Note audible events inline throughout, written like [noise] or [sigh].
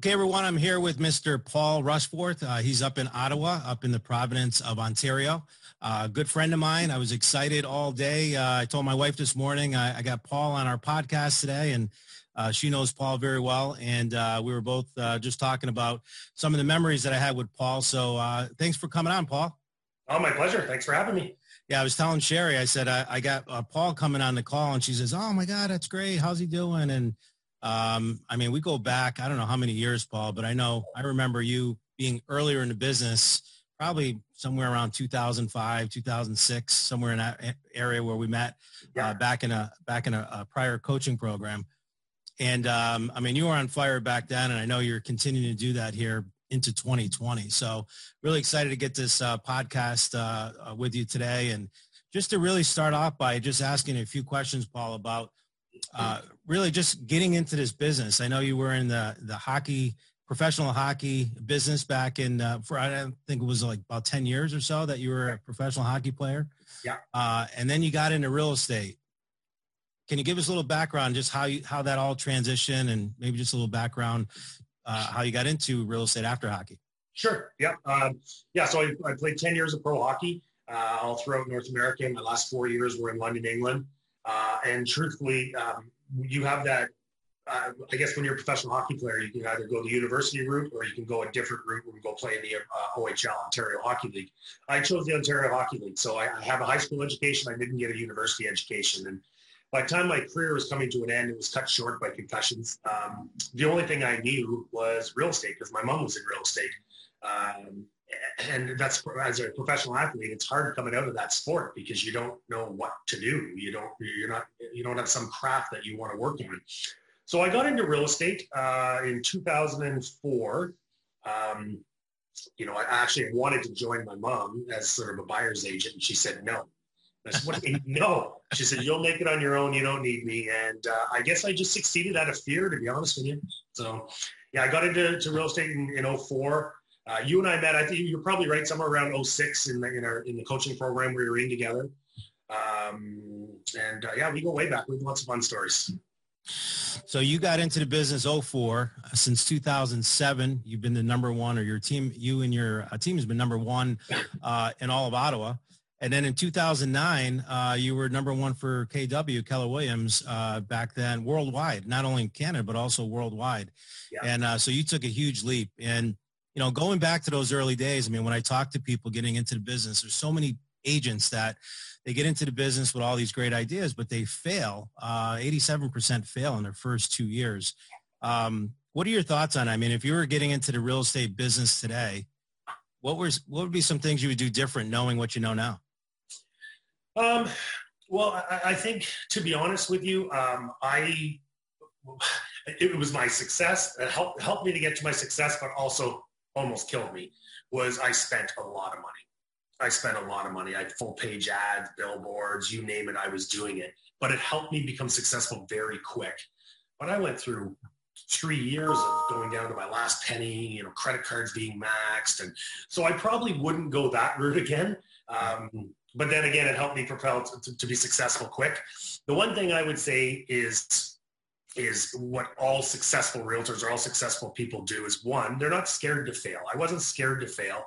Okay, everyone, I'm here with Mr. Paul Rushforth. Uh, he's up in Ottawa, up in the province of Ontario. A uh, good friend of mine. I was excited all day. Uh, I told my wife this morning I, I, got Paul on our podcast today, and uh, she knows Paul very well. And uh, we were both uh, just talking about some of the memories that I had with Paul. So thanks for coming on, Paul. Oh, my pleasure. Thanks for having me. Yeah, I was telling Sherry, I said, I, I got Paul coming on the call, and she says, oh, my God, that's great. How's he doing? And um, I mean, we go back, I don't know how many years, Paul, but I know I remember you being earlier in the business, probably somewhere around 2005, 2006, somewhere in that area where we met uh, back in a back in a, a prior coaching program. And um, I mean, you were on fire back then, and I know you're continuing to do that here into 2020. So really excited to get this uh, podcast uh, uh, with you today. And just to really start off by just asking a few questions, Paul, about uh, really just getting into this business. I know you were in the the hockey professional hockey business back in uh, for I think it was like about ten years or so that you were a professional hockey player. Yeah. Uh, and then you got into real estate. Can you give us a little background, just how you how that all transitioned, and maybe just a little background uh, how you got into real estate after hockey? Sure. Yeah. Um, yeah. So I, I, played ten years of pro hockey uh, all throughout North America. My last four years were in London, England. Uh, and truthfully, um, you have that. Uh, I guess when you're a professional hockey player, you can either go the university route or you can go a different route and go play in the uh, OHL, Ontario Hockey League. I chose the Ontario Hockey League, so I, I have a high school education. I didn't get a university education, and by the time my career was coming to an end, it was cut short by concussions. Um, the only thing I knew was real estate because my mom was in real estate. Um, and that's as a professional athlete, it's hard coming out of that sport because you don't know what to do. You don't, you're not, you don't have some craft that you want to work on. So I got into real estate uh, in 2004. Um, you know, I actually wanted to join my mom as sort of a buyer's agent, and she said no. I said, what do you mean, no? She said, you'll make it on your own. You don't need me. And uh, I guess I just succeeded out of fear, to be honest with you. So, yeah, I got into real estate in, in 04. Uh, you and I met. I think you're probably right somewhere around 06 in the in our in the coaching program we were in together. Um, and uh, yeah, we go way back. We have lots of fun stories. So you got into the business 04 since 2007. You've been the number one, or your team, you and your uh, team has been number one uh, in all of Ottawa. And then in 2009, uh, you were number one for KW, Keller Williams, uh, back then worldwide, not only in Canada, but also worldwide. Yeah. And uh, so you took a huge leap. And you know, going back to those early days, I mean, when I talk to people getting into the business, there's so many agents that they get into the business with all these great ideas, but they fail. Uh, 87% fail in their first two years. Um, what are your thoughts on? I mean, if you were getting into the real estate business today, what was what would be some things you would do different, knowing what you know now? Um, well, I, I think to be honest with you, um, I it was my success that helped helped me to get to my success, but also almost killed me was I spent a lot of money. I spent a lot of money. I full page ads, billboards, you name it, I was doing it. But it helped me become successful very quick. But I went through three years of going down to my last penny, you know, credit cards being maxed. And so I probably wouldn't go that route again. Um, but then again, it helped me propel to, to be successful quick. The one thing I would say is is what all successful realtors or all successful people do is one, they're not scared to fail. I wasn't scared to fail.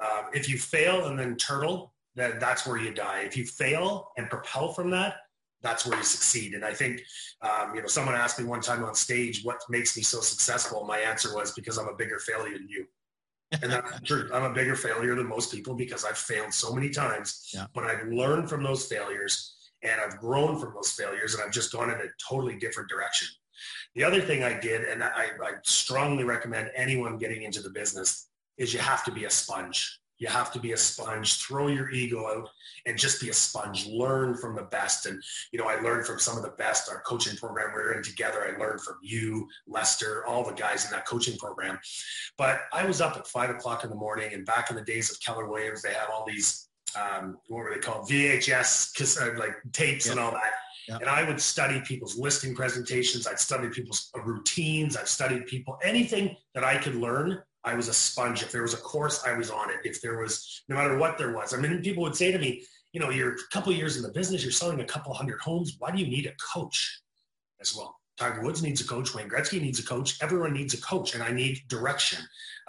Um, if you fail and then turtle, then that's where you die. If you fail and propel from that, that's where you succeed. And I think, um, you know, someone asked me one time on stage, what makes me so successful? My answer was because I'm a bigger failure than you. and that's true. I'm a bigger failure than most people because I've failed so many times, yeah. but I've learned from those failures and I've grown from those failures and I've just gone in a totally different direction. The other thing I did, and I, I strongly recommend anyone getting into the business, is you have to be a sponge. You have to be a sponge, throw your ego out and just be a sponge, learn from the best. And, you know, I learned from some of the best, our coaching program we are in together. I learned from you, Lester, all the guys in that coaching program. But I was up at five o'clock in the morning and back in the days of Keller Williams, they had all these um, what were they called? VHS, uh, like tapes yep. and all that. Yep. And I would study people's listing presentations. I'd study people's routines. I've studied people, anything that I could learn. I was a sponge. If there was a course, I was on it. If there was, no matter what there was. I mean, people would say to me, you know, you're a couple years in the business, you're selling a couple hundred homes. Why do you need a coach as well? Tiger Woods needs a coach. Wayne Gretzky needs a coach. Everyone needs a coach, and I need direction.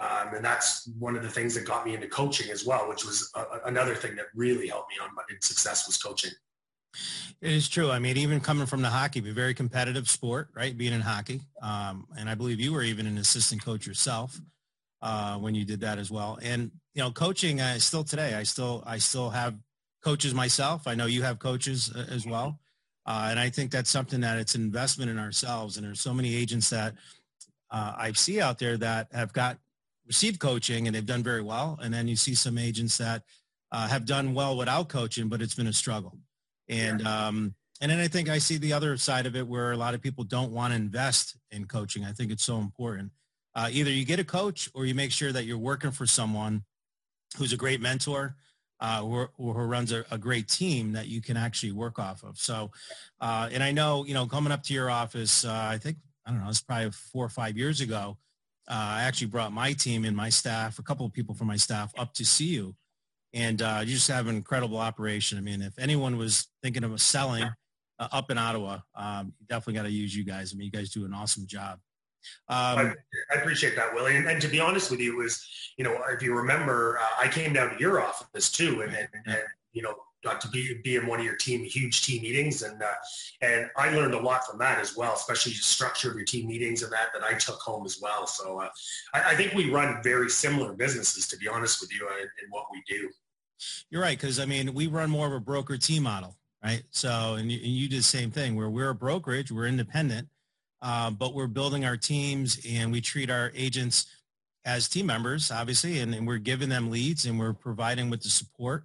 Um, and that's one of the things that got me into coaching as well, which was a, another thing that really helped me on my success was coaching. It is true. I mean, even coming from the hockey, a very competitive sport, right? Being in hockey, um, and I believe you were even an assistant coach yourself uh, when you did that as well. And you know, coaching uh, still today, I still I still have coaches myself. I know you have coaches uh, as well. Uh, and I think that's something that it's an investment in ourselves. And there's so many agents that uh, I see out there that have got received coaching and they've done very well. And then you see some agents that uh, have done well without coaching, but it's been a struggle. And yeah. um, and then I think I see the other side of it where a lot of people don't want to invest in coaching. I think it's so important. Uh, either you get a coach or you make sure that you're working for someone who's a great mentor uh, or, or, who runs a, a, great team that you can actually work off of. So, uh, and I know, you know, coming up to your office, uh, I think, I don't know, it's probably four or five years ago, I actually brought my team and my staff, a couple of people from my staff up to see you. And uh, you just have an incredible operation. I mean, if anyone was thinking of selling uh, up in Ottawa, um, you definitely got to use you guys. I mean, you guys do an awesome job. Um, I, I, appreciate that, Willie. And, and, to be honest with you, was you know if you remember, uh, I came down to your office too, and, and, and you know got to be be in one of your team huge team meetings, and uh, and I learned a lot from that as well, especially the structure of your team meetings and that that I took home as well. So uh, I, I, think we run very similar businesses, to be honest with you, in, in what we do. You're right, because I mean we run more of a broker team model, right? So and you, and you did the same thing where we're a brokerage, we're independent uh, but we're building our teams and we treat our agents as team members, obviously, and, and we're giving them leads and we're providing with the support,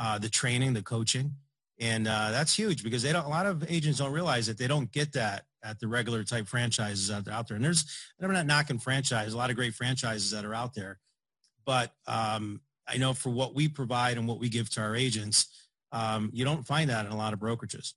uh, the training, the coaching. And uh, that's huge because they don't, a lot of agents don't realize that they don't get that at the regular type franchises out there. Out there. And there's, I'm not knocking franchise, a lot of great franchises that are out there. But um, I know for what we provide and what we give to our agents, um, you don't find that in a lot of brokerages.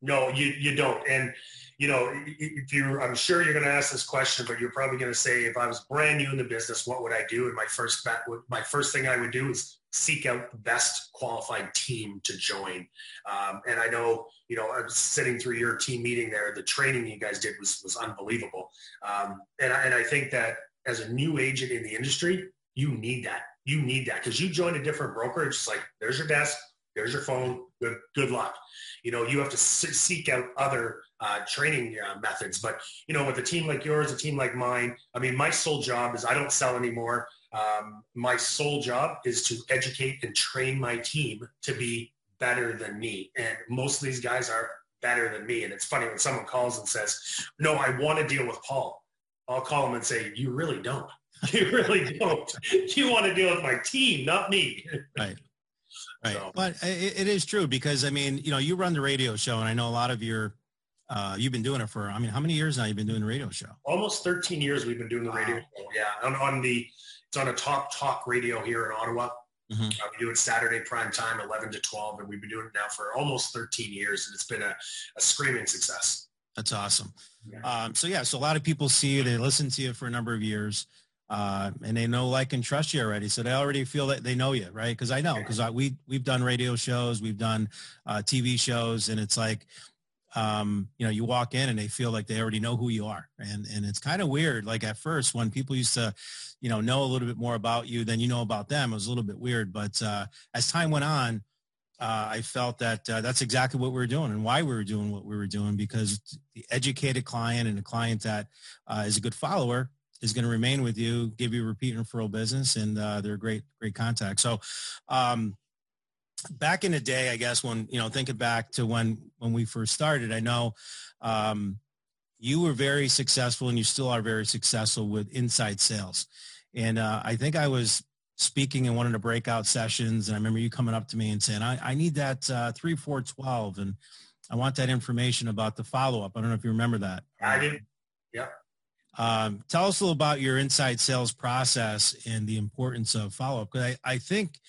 No, you, you don't. And, you know, if you, I'm sure you're going to ask this question, but you're probably going to say, if I was brand new in the business, what would I do? And my first, my first thing I would do is seek out the best qualified team to join. Um, and I know, you know, I was sitting through your team meeting there. The training you guys did was, was unbelievable. Um, and, I, and I think that as a new agent in the industry, you need that. You need that because you join a different brokerage. It's like, there's your desk, there's your phone. Good, good luck. You know, you have to seek out other uh, training uh, methods. But you know, with a team like yours, a team like mine, I mean, my sole job is I don't sell anymore. Um, my sole job is to educate and train my team to be better than me. And most of these guys are better than me. And it's funny when someone calls and says, "No, I want to deal with Paul." I'll call them and say, "You really don't. [laughs] You really don't. You want to deal with my team, not me." Right. Right. So. But it, it is true because I mean, you know, you run the radio show and I know a lot of your, uh, you've been doing it for, I mean, how many years now you've been doing the radio show? Almost 13 years we've been doing the wow. radio show. Yeah. On, on, the, it's on a top talk radio here in Ottawa. Mm-hmm. Uh, we do it Saturday prime time, 11 to 12, and we've been doing it now for almost 13 years, and it's been a, a screaming success. That's awesome. Yeah. Um, so yeah, so a lot of people see you, they listen to you for a number of years uh, and they know, like, and trust you already. So they already feel that they know you, right? Because I know, because we we've done radio shows, we've done uh, TV shows, and it's like, um, you know, you walk in and they feel like they already know who you are, and and it's kind of weird. Like at first, when people used to, you know, know a little bit more about you than you know about them, it was a little bit weird. But uh, as time went on, uh, I felt that uh, that's exactly what we were doing and why we were doing what we were doing because the educated client and a client that uh, is a good follower is going to remain with you, give you repeat referral business, and uh, they're great, great contact. So, um, back in the day, I guess when you know, thinking back to when when we first started, I know um, you were very successful, and you still are very successful with inside sales. And uh, I think I was speaking in one of the breakout sessions, and I remember you coming up to me and saying, "I, I need that uh, three, four, twelve, and I want that information about the follow up." I don't know if you remember that. I do. Yeah. Um, tell us a little about your inside sales process and the importance of follow up. Because I, I think,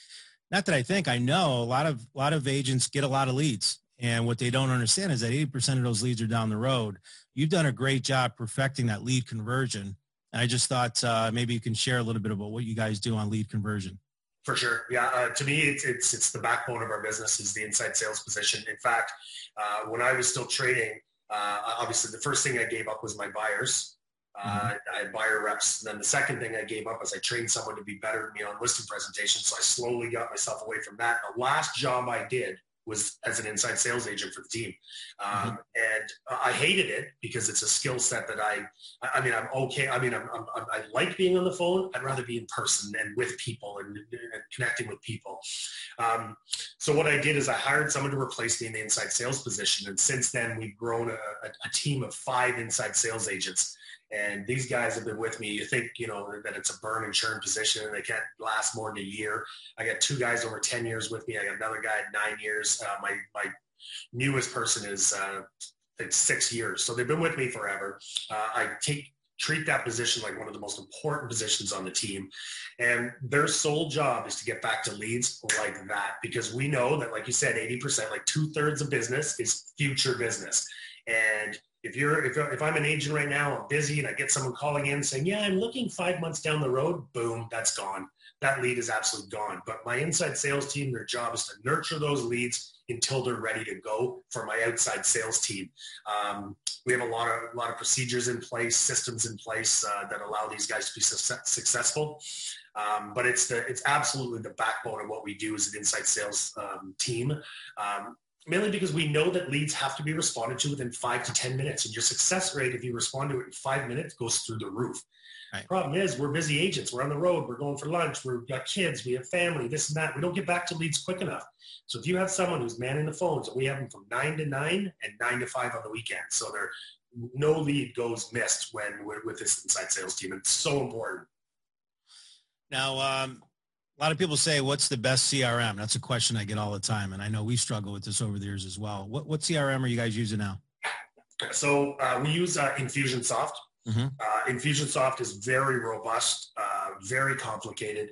not that I think, I know a lot of a lot of agents get a lot of leads, and what they don't understand is that 80% of those leads are down the road. You've done a great job perfecting that lead conversion. And I just thought uh, maybe you can share a little bit about what you guys do on lead conversion. For sure, yeah. Uh, to me, it's, it's it's the backbone of our business is the inside sales position. In fact, uh, when I was still trading, Uh, obviously, the first thing I gave up was my buyers. Uh, mm-hmm. I had buyer reps. And then the second thing I gave up was I trained someone to be better than me on listing presentations. So I slowly got myself away from that. The last job I did was as an inside sales agent for the team. Um, mm-hmm. And I hated it because it's a skill set that I, I mean, I'm okay. I mean, I'm, I'm, i like being on the phone. I'd rather be in person and with people and, and connecting with people. Um, so what I did is I hired someone to replace me in the inside sales position. And since then, we've grown a, a, a team of five inside sales agents. And these guys have been with me. You think, you know, that it's a burn and churn position and they can't last more than a year. I got two guys over 10 years with me. I got another guy at nine years. Uh, my, my newest person is uh, it's six years. So they've been with me forever. Uh, I take treat that position like one of the most important positions on the team. And their sole job is to get back to leads like that because we know that, like you said, 80%, like two thirds of business is future business. And if you're if, if i'm an agent right now i'm busy and i get someone calling in saying yeah i'm looking five months down the road boom that's gone. That lead is absolutely gone. But my inside sales team their job is to nurture those leads until they're ready to go for my outside sales team. Um, we have a lot of a lot of procedures in place systems in place uh, that allow these guys to be su- successful. Um, but it's the it's absolutely the backbone of what we do as an inside sales um, team. Um, mainly because we know that leads have to be responded to within five to 10 minutes. And your success rate, if you respond to it in five minutes, goes through the roof. Right. Problem is, we're busy agents. We're on the road. We're going for lunch. We've got kids. We have family, this and that. We don't get back to leads quick enough. So if you have someone who's manning the phones, and we have them from nine to nine and nine to five on the weekend. So there, no lead goes missed when with this inside sales team. It's so important. Now, um, a lot of people say, what's the best CRM? That's a question I get all the time. And I know we struggle with this over the years as well. What, what CRM are you guys using now? So uh, we use uh, Infusionsoft. Mm-hmm. Uh, Infusionsoft is very robust, uh, very complicated.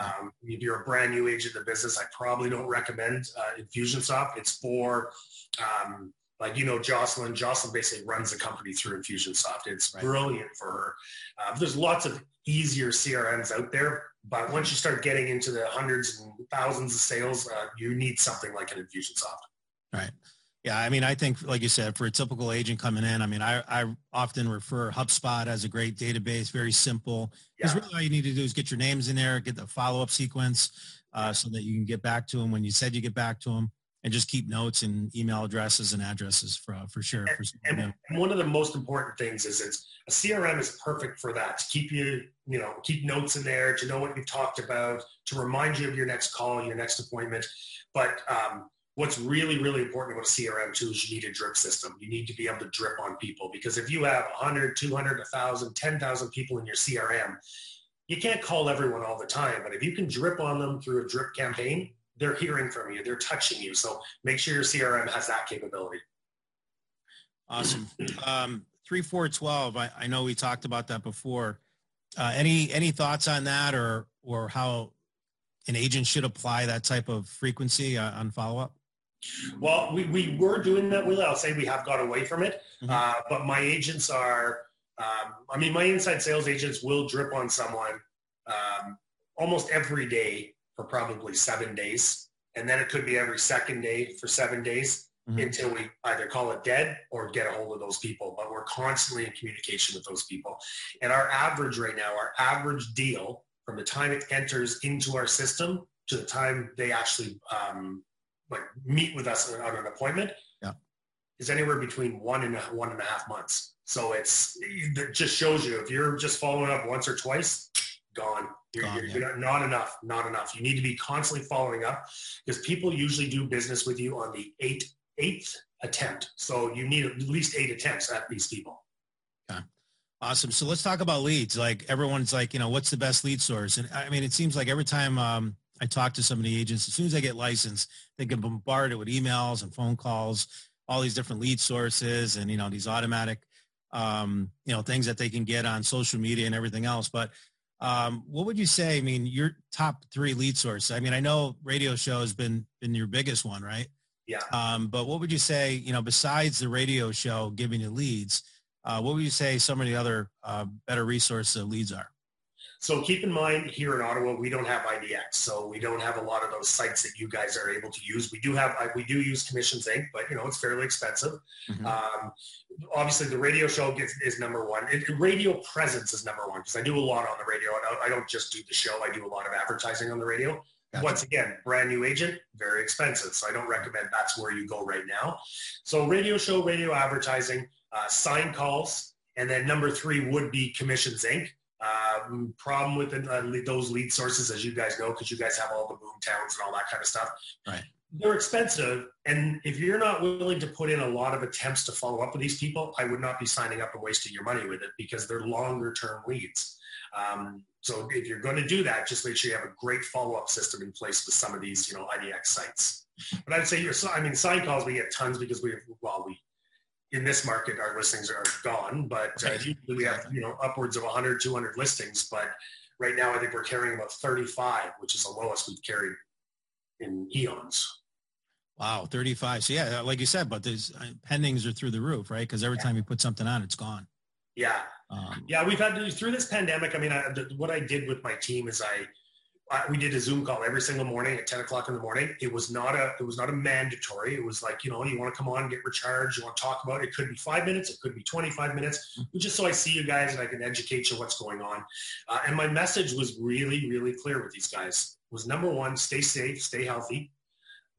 Um, if you're a brand new agent in the business, I probably don't recommend uh, Infusionsoft. It's for um, like you know Jocelyn. Jocelyn basically runs the company through Infusionsoft. It's right. brilliant for her. Uh, there's lots of easier CRMs out there, but once you start getting into the hundreds and thousands of sales, uh, you need something like an Infusionsoft. Right. Yeah, I mean, I think, like you said, for a typical agent coming in, I mean, I, I often refer HubSpot as a great database, very simple. Because yeah. really all you need to do is get your names in there, get the follow-up sequence uh, so that you can get back to them when you said you get back to them and just keep notes and email addresses and addresses for, uh, for sure. For and, and, one of the most important things is it's a CRM is perfect for that to keep you, you know, keep notes in there, to know what you've talked about, to remind you of your next call, your next appointment. But um, what's really, really important about CRM too is you need a drip system. You need to be able to drip on people because if you have 100, 200, 1,000, 10,000 people in your CRM, you can't call everyone all the time. But if you can drip on them through a drip campaign, they're hearing from you, they're touching you. So make sure your CRM has that capability. Awesome. Um, three, four, 12. I, I know we talked about that before. Uh, any, any thoughts on that or, or how an agent should apply that type of frequency uh, on follow-up? Well, we, we were doing that with, I'll say we have got away from it, mm-hmm. uh, but my agents are, um, I mean, my inside sales agents will drip on someone um, almost every day for probably seven days. And then it could be every second day for seven days mm-hmm. until we either call it dead or get a hold of those people. But we're constantly in communication with those people. And our average right now, our average deal from the time it enters into our system to the time they actually um, like meet with us on an appointment yeah. is anywhere between one and a, one and a half months. So it's it just shows you if you're just following up once or twice, gone. You're, gone, you're, yeah. you're not enough, not enough. You need to be constantly following up because people usually do business with you on the eighth eighth attempt. So you need at least eight attempts at these people. Okay. Awesome. So let's talk about leads. Like everyone's like, you know, what's the best lead source? And I mean, it seems like every time um, I talk to some of the agents, as soon as they get licensed, they get bombarded with emails and phone calls, all these different lead sources and, you know, these automatic, um, you know, things that they can get on social media and everything else. But um, what would you say? I mean, your top three lead sources. I mean, I know radio show has been been your biggest one, right? Yeah. Um, but what would you say? You know, besides the radio show giving you leads, uh, what would you say some of the other uh, better resources of leads are? So keep in mind here in Ottawa, we don't have IDX, so we don't have a lot of those sites that you guys are able to use. We do have, we do use Commissions Inc., but you know it's fairly expensive. Mm-hmm. Um, obviously, the radio show gets, is number one. It, radio presence is number one because I do a lot on the radio. I don't just do the show; I do a lot of advertising on the radio. Gotcha. Once again, brand new agent, very expensive. So I don't recommend that's where you go right now. So radio show, radio advertising, uh, sign calls, and then number three would be Commissions Inc. Uh, problem with the, uh, those lead sources, as you guys know, because you guys have all the BoomTowns and all that kind of stuff. Right. They're expensive, and if you're not willing to put in a lot of attempts to follow up with these people, I would not be signing up and wasting your money with it because they're longer term leads. Um, so if you're going to do that, just make sure you have a great follow-up system in place with some of these, you know, IDX sites. But I'd say, I mean, sign calls we get tons because we, have, well, we in this market our listings are gone, but uh, usually we have you know upwards of 100, 200 listings. But right now, I think we're carrying about 35, which is the lowest we've carried in eons. Wow, 35. So yeah, like you said, but these uh, pendings are through the roof, right? Because every time you put something on, it's gone. Yeah. Um, yeah, we've had to, through this pandemic. I mean, I, the, what I did with my team is I, I, we did a Zoom call every single morning at 10 o'clock in the morning. It was not a, it was not a mandatory. It was like, you know, you want to come on, get recharged, you want to talk about it. It could be five minutes. It could be 25 minutes, mm-hmm. just so I see you guys and I can educate you what's going on. Uh, and my message was really, really clear with these guys was number one, stay safe, stay healthy.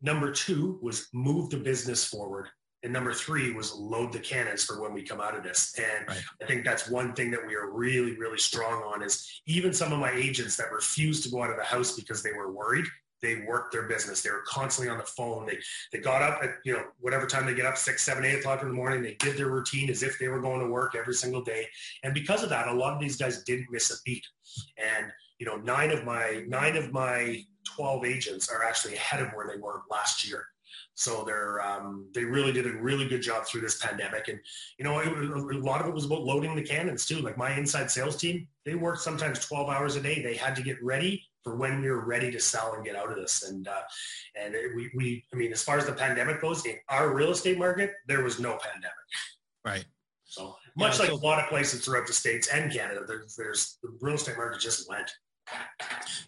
Number two was move the business forward and number three was load the cannons for when we come out of this. And right. I think that's one thing that we are really, really strong on is even some of my agents that refused to go out of the house because they were worried, they worked their business. They were constantly on the phone. They they got up at you know whatever time they get up six, seven, eight o'clock in the morning. They did their routine as if they were going to work every single day. And because of that, a lot of these guys didn't miss a beat. And you know, nine of my nine of my twelve agents are actually ahead of where they were last year. So they're um, they really did a really good job through this pandemic, and you know it, a lot of it was about loading the cannons too. Like my inside sales team, they worked sometimes 12 hours a day. They had to get ready for when we were ready to sell and get out of this. And uh, and it, we we I mean, as far as the pandemic goes, in our real estate market, there was no pandemic. Right. So much yeah, like so- a lot of places throughout the states and Canada, there's, there's the real estate market just went.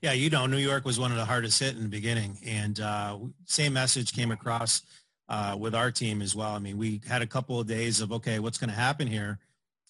Yeah, you know, New York was one of the hardest hit in the beginning, and uh, same message came across uh, with our team as well. I mean, we had a couple of days of okay, what's going to happen here,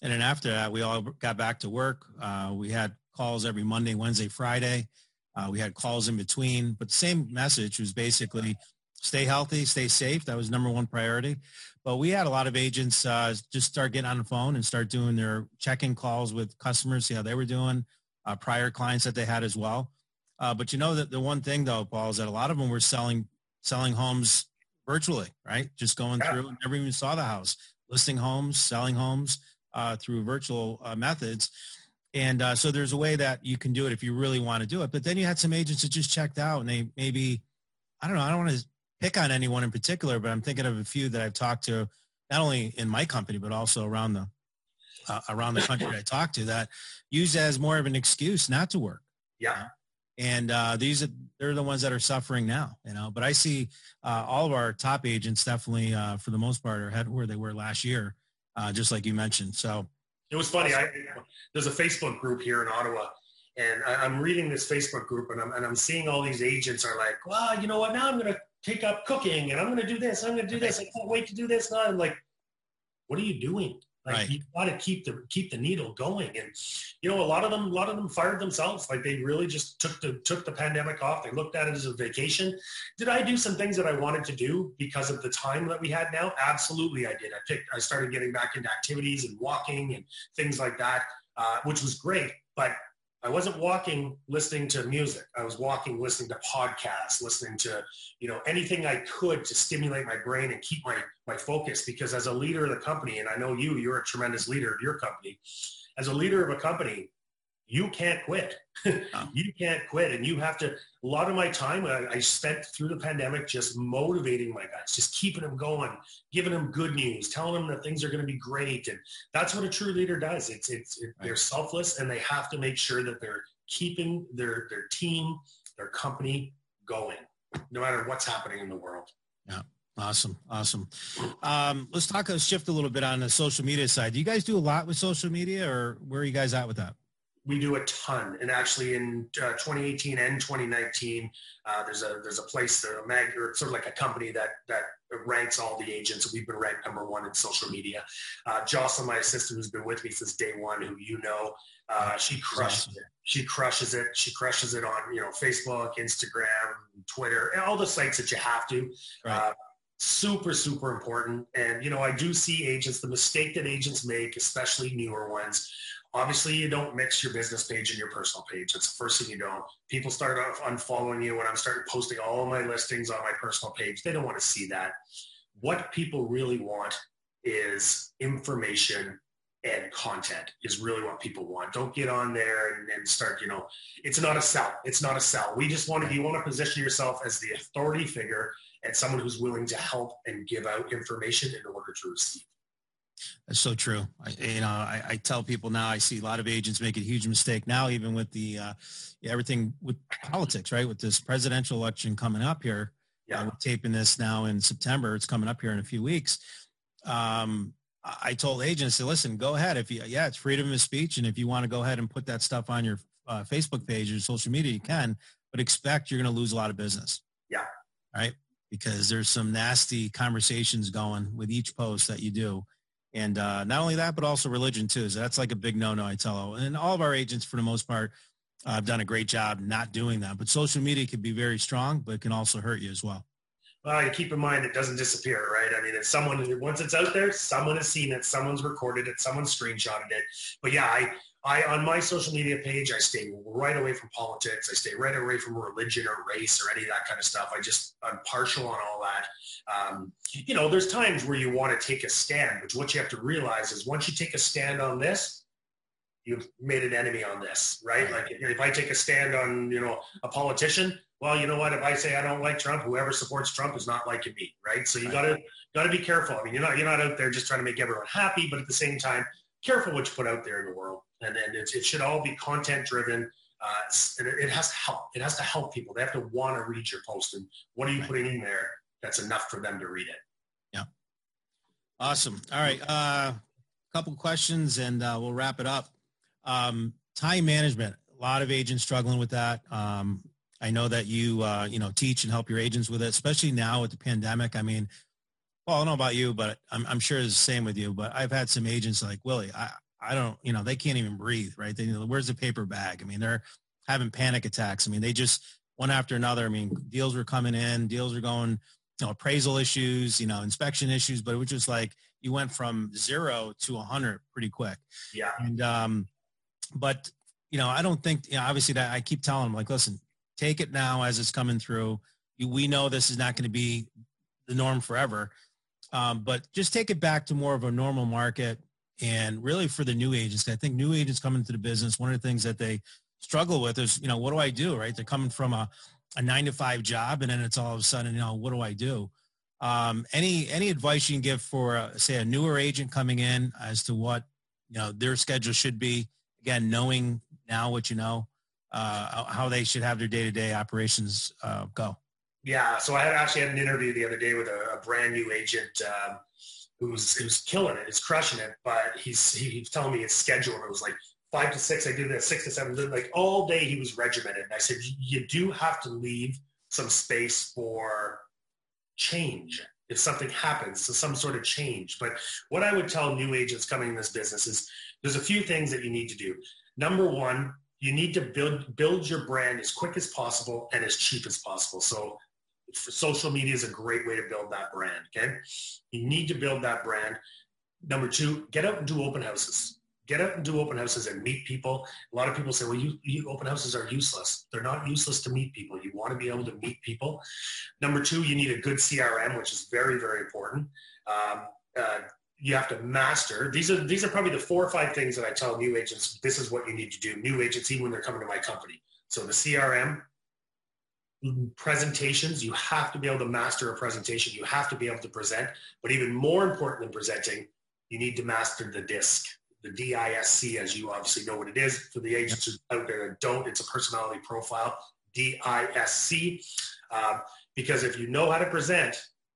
and then after that, we all got back to work. Uh, we had calls every Monday, Wednesday, Friday. Uh, we had calls in between, but the same message was basically stay healthy, stay safe. That was number one priority. But we had a lot of agents uh, just start getting on the phone and start doing their check-in calls with customers, see how they were doing uh, prior clients that they had as well. Uh, but you know that the one thing though, Paul, is that a lot of them were selling selling homes virtually, right? Just going yeah. through, never even saw the house, listing homes, selling homes uh, through virtual uh, methods. And uh, so there's a way that you can do it if you really want to do it. But then you had some agents that just checked out and they maybe, I don't know, I don't want to pick on anyone in particular, but I'm thinking of a few that I've talked to, not only in my company, but also around the uh, around the country I talk to that use as more of an excuse not to work. Yeah. And uh, these are they're the ones that are suffering now, you know. But I see uh, all of our top agents definitely, uh, for the most part, are ahead where they were last year, uh, just like you mentioned. So it was funny. I, there's a Facebook group here in Ottawa, and I, am reading this Facebook group, and I'm and I'm seeing all these agents are like, well, you know what? Now I'm going to take up cooking, and I'm going to do this. I'm going to do this. I can't wait to do this. Now I'm like, what are you doing? Like right. you got to keep the keep the needle going, and you know a lot of them a lot of them fired themselves. Like they really just took the took the pandemic off. They looked at it as a vacation. Did I do some things that I wanted to do because of the time that we had now? Absolutely, I did. I picked. I started getting back into activities and walking and things like that, uh, which was great. But I wasn't walking listening to music. I was walking listening to podcasts, listening to, you know, anything I could to stimulate my brain and keep my, my focus. Because as a leader of the company, and I know you, you're a tremendous leader of your company. As a leader of a company, you can't quit. [laughs] you can't quit. And you have to, a lot of my time I, I, spent through the pandemic just motivating my guys, just keeping them going, giving them good news, telling them that things are going to be great. And that's what a true leader does. It's, it's, it, they're selfless and they have to make sure that they're keeping their, their team, their company going, no matter what's happening in the world. Yeah. Awesome. Awesome. Um, let's talk, let's shift a little bit on the social media side. Do you guys do a lot with social media or where are you guys at with that? We do a ton. And actually in uh, 2018 and 2019, uh, there's a there's a place, a mag, or sort of like a company that that ranks all the agents. We've been ranked number one in social media. Uh, Jocelyn, my assistant, who's been with me since day one, who you know, uh, she crushes awesome. it. She crushes it. She crushes it on you know Facebook, Instagram, Twitter, all the sites that you have to. Right. Uh, super super important and you know i do see agents the mistake that agents make especially newer ones Obviously, you don't mix your business page and your personal page. That's the first thing you don't. People start off unfollowing you when I'm starting posting all my listings on my personal page. They don't want to see that. What people really want is information and content is really what people want. Don't get on there and, and, start, you know, it's not a sell. It's not a sell. We just want to, you want to position yourself as the authority figure and someone who's willing to help and give out information in order to receive. That's so true. I, you know, I, I, tell people now. I see a lot of agents make a huge mistake now, even with the uh, everything with politics, right? With this presidential election coming up here. Yeah, uh, we're taping this now in September. It's coming up here in a few weeks. Um, I told agents to listen. Go ahead. If you, yeah, it's freedom of speech, and if you want to go ahead and put that stuff on your uh, Facebook page or social media, you can. But expect you're going to lose a lot of business. Yeah. Right. Because there's some nasty conversations going with each post that you do and uh, not only that, but also religion too. So that's like a big no-no, I tell. And all of our agents, for the most part, uh, have done a great job not doing that. But social media can be very strong, but it can also hurt you as well. Well, you keep in mind it doesn't disappear, right? I mean, it's someone once it's out there, someone has seen it, someone's recorded it, someone's screenshotted it. But yeah, I, I on my social media page, I stay right away from politics. I stay right away from religion or race or any of that kind of stuff. I just I'm partial on all that. Um, you know, there's times where you want to take a stand, but what you have to realize is once you take a stand on this, you've made an enemy on this, right? Like if I take a stand on, you know, a politician, well, you know what? If I say I don't like Trump, whoever supports Trump is not liking me, right? So you got to got to be careful. I mean, you're not you're not out there just trying to make everyone happy, but at the same time, careful what you put out there in the world, and and it, it should all be content driven. Uh, and it, it has to help. It has to help people. They have to want to read your post. And what are you putting in there that's enough for them to read it. Yeah. Awesome. All right. A uh, couple questions and uh, we'll wrap it up. Um, time management. A lot of agents struggling with that. Um, I know that you, uh, you know, teach and help your agents with it, especially now with the pandemic. I mean, well, I don't know about you, but I'm, I'm sure it's the same with you. But I've had some agents like Willie. I, I don't, you know, they can't even breathe, right? They, where's the paper bag? I mean, they're having panic attacks. I mean, they just one after another. I mean, deals were coming in, deals were going you know, appraisal issues, you know, inspection issues, but it was just like you went from zero to a hundred pretty quick. Yeah. And, um, but, you know, I don't think, you know, obviously that I keep telling them like, listen, take it now as it's coming through. We know this is not going to be the norm forever. Um, but just take it back to more of a normal market and really for the new agents. I think new agents coming into the business, one of the things that they struggle with is, you know, what do I do? Right. They're coming from a, a nine to five job and then it's all of a sudden, you know, what do I do? Um, any, any advice you can give for uh, say a newer agent coming in as to what, you know, their schedule should be again, knowing now what you know, uh, how they should have their day-to-day operations uh, go. Yeah. So I actually had an interview the other day with a, a brand new agent, um, who's, who's killing it is crushing it, but he's, he, telling me his schedule. It was like five to six, I do that six to seven, like all day he was regimented. And I said, you do have to leave some space for change if something happens, so some sort of change. But what I would tell new agents coming in this business is there's a few things that you need to do. Number one, you need to build build your brand as quick as possible and as cheap as possible. So social media is a great way to build that brand. Okay. You need to build that brand. Number two, get out and do open houses get out and do open houses and meet people. A lot of people say, well, you, you, open houses are useless. They're not useless to meet people. You want to be able to meet people. Number two, you need a good CRM, which is very, very important. Um, uh, you have to master. These are these are probably the four or five things that I tell new agents. This is what you need to do. New agents, even when they're coming to my company. So the CRM, presentations. You have to be able to master a presentation. You have to be able to present. But even more important than presenting, you need to master the disc the DISC, as you obviously know what it is. For the agents out there that don't, it's a personality profile, DISC. Um, because if you know how to present,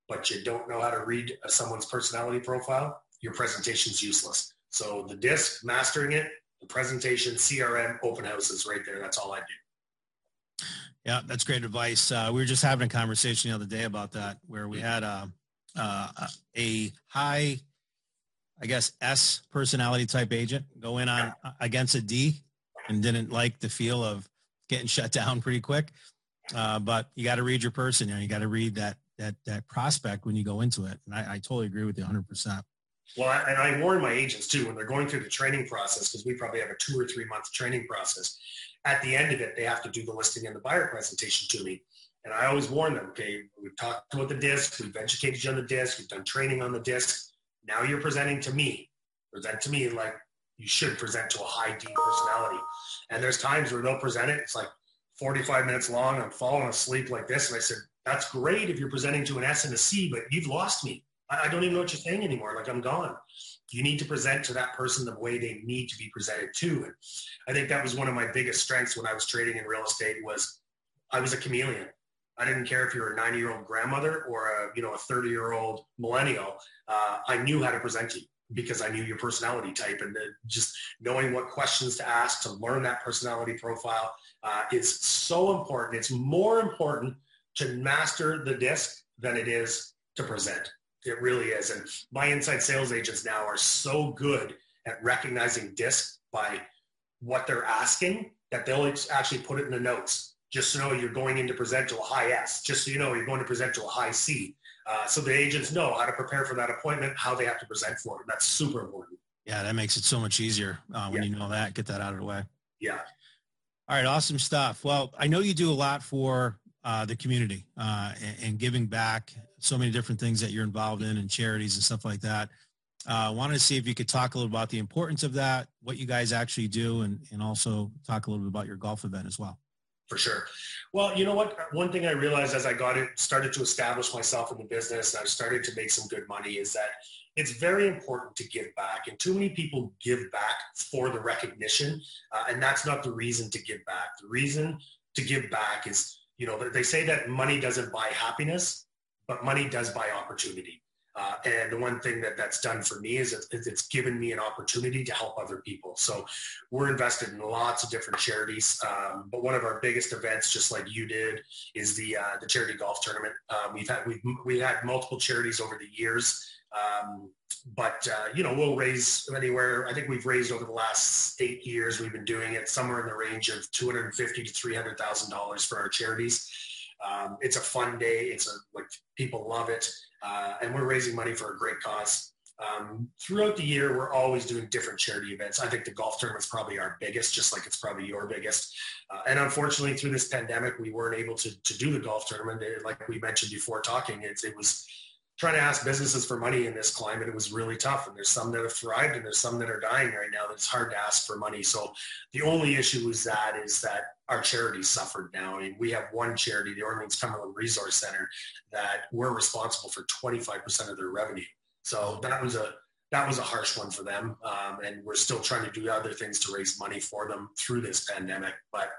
but you don't know how to read someone's personality profile, your presentation is useless. So the DISC, mastering it, the presentation, CRM, open houses right there. That's all I do. Yeah, that's great advice. Uh, we were just having a conversation the other day about that, where we had a, uh, a high, I guess, S personality type agent go in on against a D and didn't like the feel of getting [laughs] shut down pretty quick. Uh, but you got to read your person and you got to read that, that, that prospect when you go into it. And I, I totally agree with you 100%. Well, I, and I warn my agents too when they're going through the training process because we probably have a two or three month training process. At the end of it, they have to do the listing and the buyer presentation to me. And I always warn them, okay, we've talked about the disc, we've educated you on the disc, we've done training on the disc. Now you're presenting to me. Present to me like you should present to a high D personality. And there's times where they'll present it, it's like 45 minutes long, I'm falling asleep like this. And I said, that's great if you're presenting to an S and a C, but you've lost me. I don't even know what you're saying anymore. Like I'm gone. You need to present to that person the way they need to be presented to. And I think that was one of my biggest strengths when I was trading in real estate was I was a chameleon. I didn't care if you were a 90 year old grandmother or a, you know, a 30 year old millennial. Uh, I knew how to present you because I knew your personality type and just knowing what questions to ask to learn that personality profile uh, is so important. It's more important to master the disc than it is to present. It really is. And my inside sales agents now are so good at recognizing disc by what they're asking that they'll actually put it in the notes. Just so you know you're going in to present to a high S. Just so you know you're going to present to a high C. Uh, so the agents know how to prepare for that appointment, how they have to present for it. That's super important. Yeah, that makes it so much easier uh, when yeah. you know that. Get that out of the way. Yeah. All right, awesome stuff. Well, I know you do a lot for uh, the community uh, and, and, giving back so many different things that you're involved in and charities and stuff like that. I uh, wanted to see if you could talk a little about the importance of that, what you guys actually do, and, and also talk a little bit about your golf event as well. For sure. Well, you know what? One thing I realized as I got it, started to establish myself in the business, and I started to make some good money, is that it's very important to give back. And too many people give back for the recognition, uh, and that's not the reason to give back. The reason to give back is, you know, they say that money doesn't buy happiness but money does buy opportunity. Uh, and the one thing that that's done for me is it's, given me an opportunity to help other people. So we're invested in lots of different charities. Um, but one of our biggest events, just like you did, is the uh, the charity golf tournament. Uh, we've had we've we had multiple charities over the years. Um, but uh, you know we'll raise anywhere. I think we've raised over the last eight years. We've been doing it somewhere in the range of two hundred fifty to three hundred thousand dollars for our charities. Um, it's a fun day. It's a like people love it, uh, and we're raising money for a great cause. Um, throughout the year, we're always doing different charity events. I think the golf tournament's probably our biggest, just like it's probably your biggest. Uh, and unfortunately, through this pandemic, we weren't able to, to do the golf tournament. Like we mentioned before talking, it, it was trying to ask businesses for money in this climate, it was really tough. And there's some that have thrived and there's some that are dying right now. That it's hard to ask for money. So the only issue is that is that our charities suffered now. I mean, we have one charity, the Orleans Cumberland Resource Center, that we're responsible for 25% of their revenue. So that was a that was a harsh one for them. Um, and we're still trying to do other things to raise money for them through this pandemic. But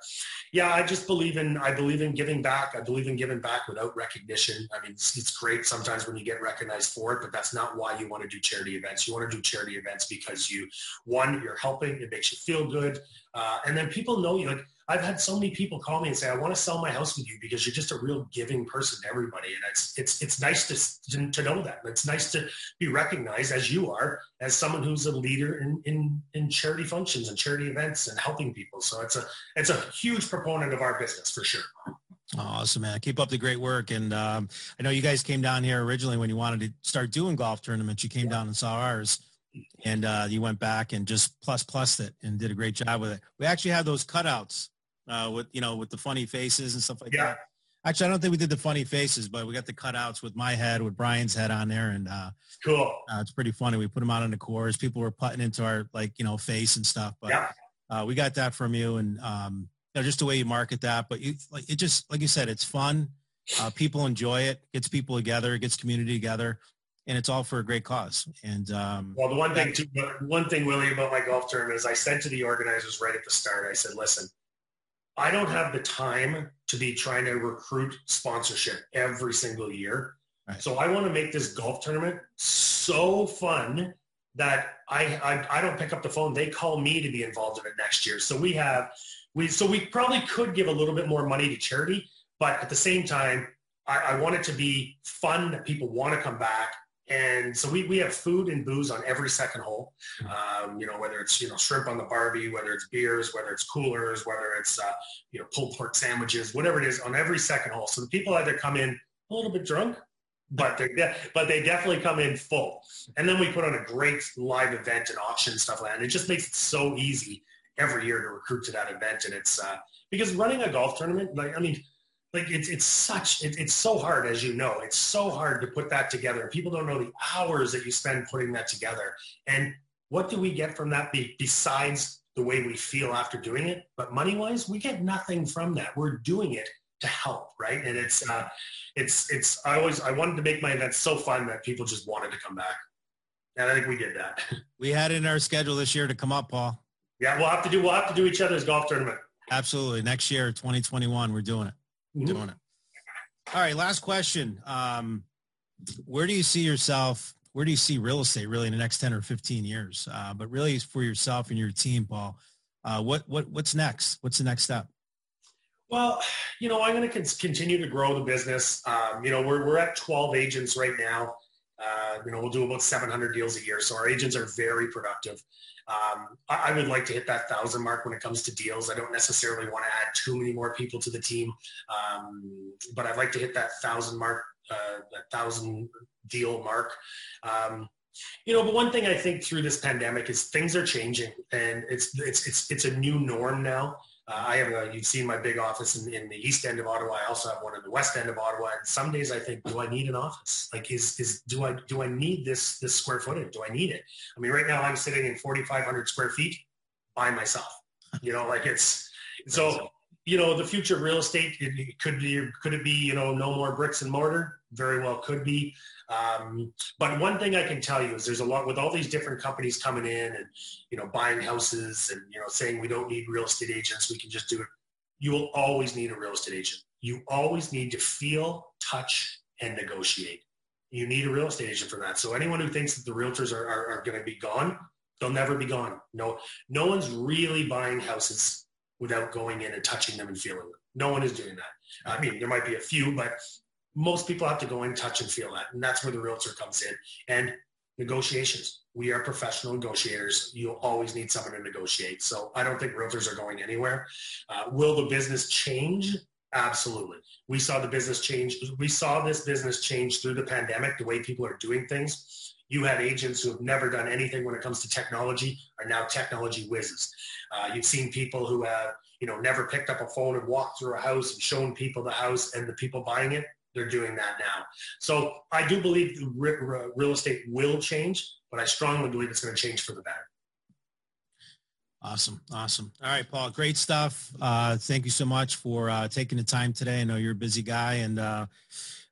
yeah, I just believe in, I believe in giving back. I believe in giving back without recognition. I mean, it's, it's great sometimes when you get recognized for it, but that's not why you want to do charity events. You want to do charity events because you, one, you're helping, it makes you feel good. Uh, and then people know you like, I've had so many people call me and say, I want to sell my house with you because you're just a real giving person to everybody. And it's, it's, it's nice to, to know that. It's nice to be recognized as you are, as someone who's a leader in, in, in charity functions and charity events and helping people. So it's a, it's a huge proponent of our business for sure. Awesome, man. Keep up the great work. And um, I know you guys came down here originally when you wanted to start doing golf tournaments. You came yeah. down and saw ours and uh, you went back and just plus plus it and did a great job with it. We actually have those cutouts uh, with you know with the funny faces and stuff like yeah. that. Actually, I don't think we did the funny faces, but we got the cutouts with my head, with Brian's head on there, and uh, cool. Uh, it's pretty funny. We put them out on the course. People were putting into our like you know face and stuff, but yeah. uh, we got that from you, and um, you know, just the way you market that. But you like it just like you said, it's fun. Uh, people enjoy it. Gets people together. Gets community together and it's all for a great cause. And um, well, the one thing, too, one thing, Willie, about my golf tournament is I said to the organizers right at the start, I said, "Listen, I don't have the time to be trying to recruit sponsorship every single year. Right. So I want to make this golf tournament so fun that I, I, I don't pick up the phone. They call me to be involved in it next year. So we have we so we probably could give a little bit more money to charity, but at the same time, I, I want it to be fun that people want to come back. And so we, we have food and booze on every second hole. Um, you know, whether it's, you know, shrimp on the Barbie, whether it's beers, whether it's coolers, whether it's, uh, you know, pulled pork sandwiches, whatever it is on every second hole. So the people either come in a little bit drunk but they but they definitely come in full. And then we put on a great live event and auction and stuff like that. And it just makes it so easy every year to recruit to that event. And it's uh, because running a golf tournament, like I mean, like it's it's such it, it's so hard as you know. It's so hard to put that together. People don't know the hours that you spend putting that together. And what do we get from that be, besides the way we feel after doing it? But money wise, we get nothing from that. We're doing it to help, right? And it's uh, it's it's I always I wanted to make my events so fun that people just wanted to come back, and I think we did that. [laughs] We had it in our schedule this year to come up, Paul. Yeah, we'll have to do we'll have to do each other's golf tournament. Absolutely, next year, 2021, we're doing it. Mm-hmm. Doing it. All right, last question. Um, where do you see yourself? Where do you see real estate really in the next 10 or 15 years? Uh, but really, for yourself and your team, Paul. Uh, what what what's next? What's the next step? Well, you know, I'm going to continue to grow the business. Um, you know, we're, we're at 12 agents right now. Uh, you know, we'll do about 700 deals a year. So our agents are very productive. Um, I, I, would like to hit that thousand mark when it comes to deals. I don't necessarily want to add too many more people to the team, um, but I'd like to hit that thousand mark, uh, that thousand deal mark. Um, you know, but one thing I think through this pandemic is things are changing, and it's it's it's it's a new norm now. Uh, I have a, you've seen my big office in, in, the east end of Ottawa. I also have one in the west end of Ottawa. And some days I think, do I need an office? Like, is is do I do I need this this square footage? Do I need it? I mean, right now I'm sitting in 4,500 square feet by myself. You know, like it's so. You know, the future of real estate it, could be could it be you know no more bricks and mortar? Very well could be. Um, but one thing I can tell you is there's a lot with all these different companies coming in and, you know, buying houses and, you know, saying we don't need real estate agents. We can just do it. You will always need a real estate agent. You always need to feel, touch, and negotiate. You need a real estate agent for that. So anyone who thinks that the realtors are, are, are going to be gone, they'll never be gone. No, no one's really buying houses without going in and touching them and feeling them. No one is doing that. I mean, there might be a few, but most people have to go in, touch and feel that. And that's where the realtor comes in. And negotiations. We are professional negotiators. You'll always need someone to negotiate. So I don't think realtors are going anywhere. Uh, will the business change? Absolutely. We saw the business change. We saw this business change through the pandemic, the way people are doing things. You have agents who have never done anything when it comes to technology are now technology whizzes. Uh, you've seen people who have, you know, never picked up a phone and walked through a house and shown people the house and the people buying it they're doing that now. So I do believe real estate will change, but I strongly believe it's going to change for the better. Awesome. Awesome. All right, Paul, great stuff. Uh, thank you so much for uh, taking the time today. I know you're a busy guy and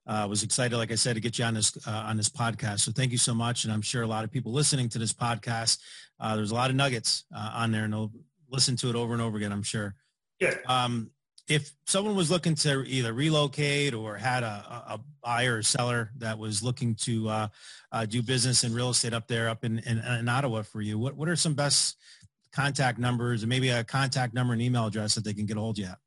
uh, uh was excited, like I said, to get you on this, uh, on this podcast. So thank you so much. And I'm sure a lot of people listening to this podcast, uh, there's a lot of nuggets on there and they'll listen to it over and over again, I'm sure. Yeah. Um, if someone was looking to either relocate or had a, a buyer or seller that was looking to uh, uh, do business in real estate up there, up in, in, in, Ottawa for you, what, what are some best contact numbers and maybe a contact number and email address that they can get a hold of you at?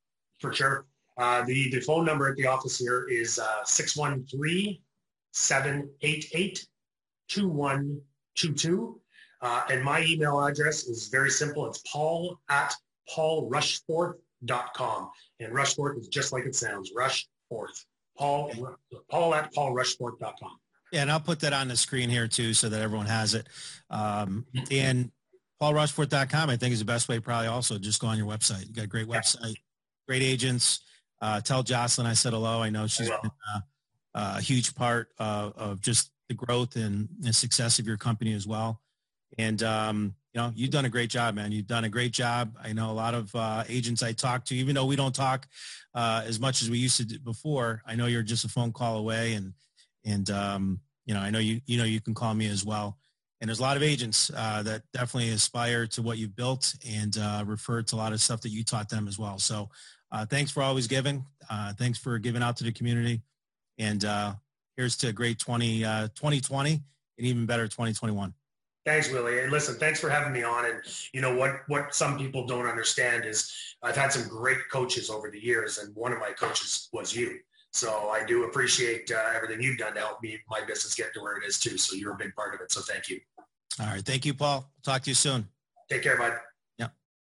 For sure. Uh, the, the phone number at the office here is uh, 613-788-2122. Uh, and my email address is very simple. It's paul at paulrushforth.com com. And Rushforth is just like it sounds, Rushforth. Paul, Paul at paulrushforth.com. Yeah, and I'll put that on the screen here too so that everyone has it. Um, and paulrushforth.com, I think is the best way probably also just go on your website. You got a great website, great agents. Uh, tell Jocelyn I said hello. I know she's been uh, a huge part uh, of just the growth and, and, success of your company as well. And um, you know, you've done a great job, man. You've done a great job. I know a lot of uh, agents I talk to, even though we don't talk uh, as much as we used to do before. I know you're just a phone call away, and and um, you know, I know you you know you can call me as well. And there's a lot of agents uh, that definitely aspire to what you've built and uh, refer to a lot of stuff that you taught them as well. So uh, thanks for always giving. Uh, thanks for giving out to the community. And here's to a great 20, 2020 and even better 2021. Thanks, Willie. And listen, thanks for having me on. And you know what what some people don't understand is I've had some great coaches over the years, and one of my coaches was you. So I do appreciate uh, everything you've done to help me my business get to where it is too. So you're a big part of it. So thank you. All right, thank you, Paul. Talk to you soon. Take care, bud.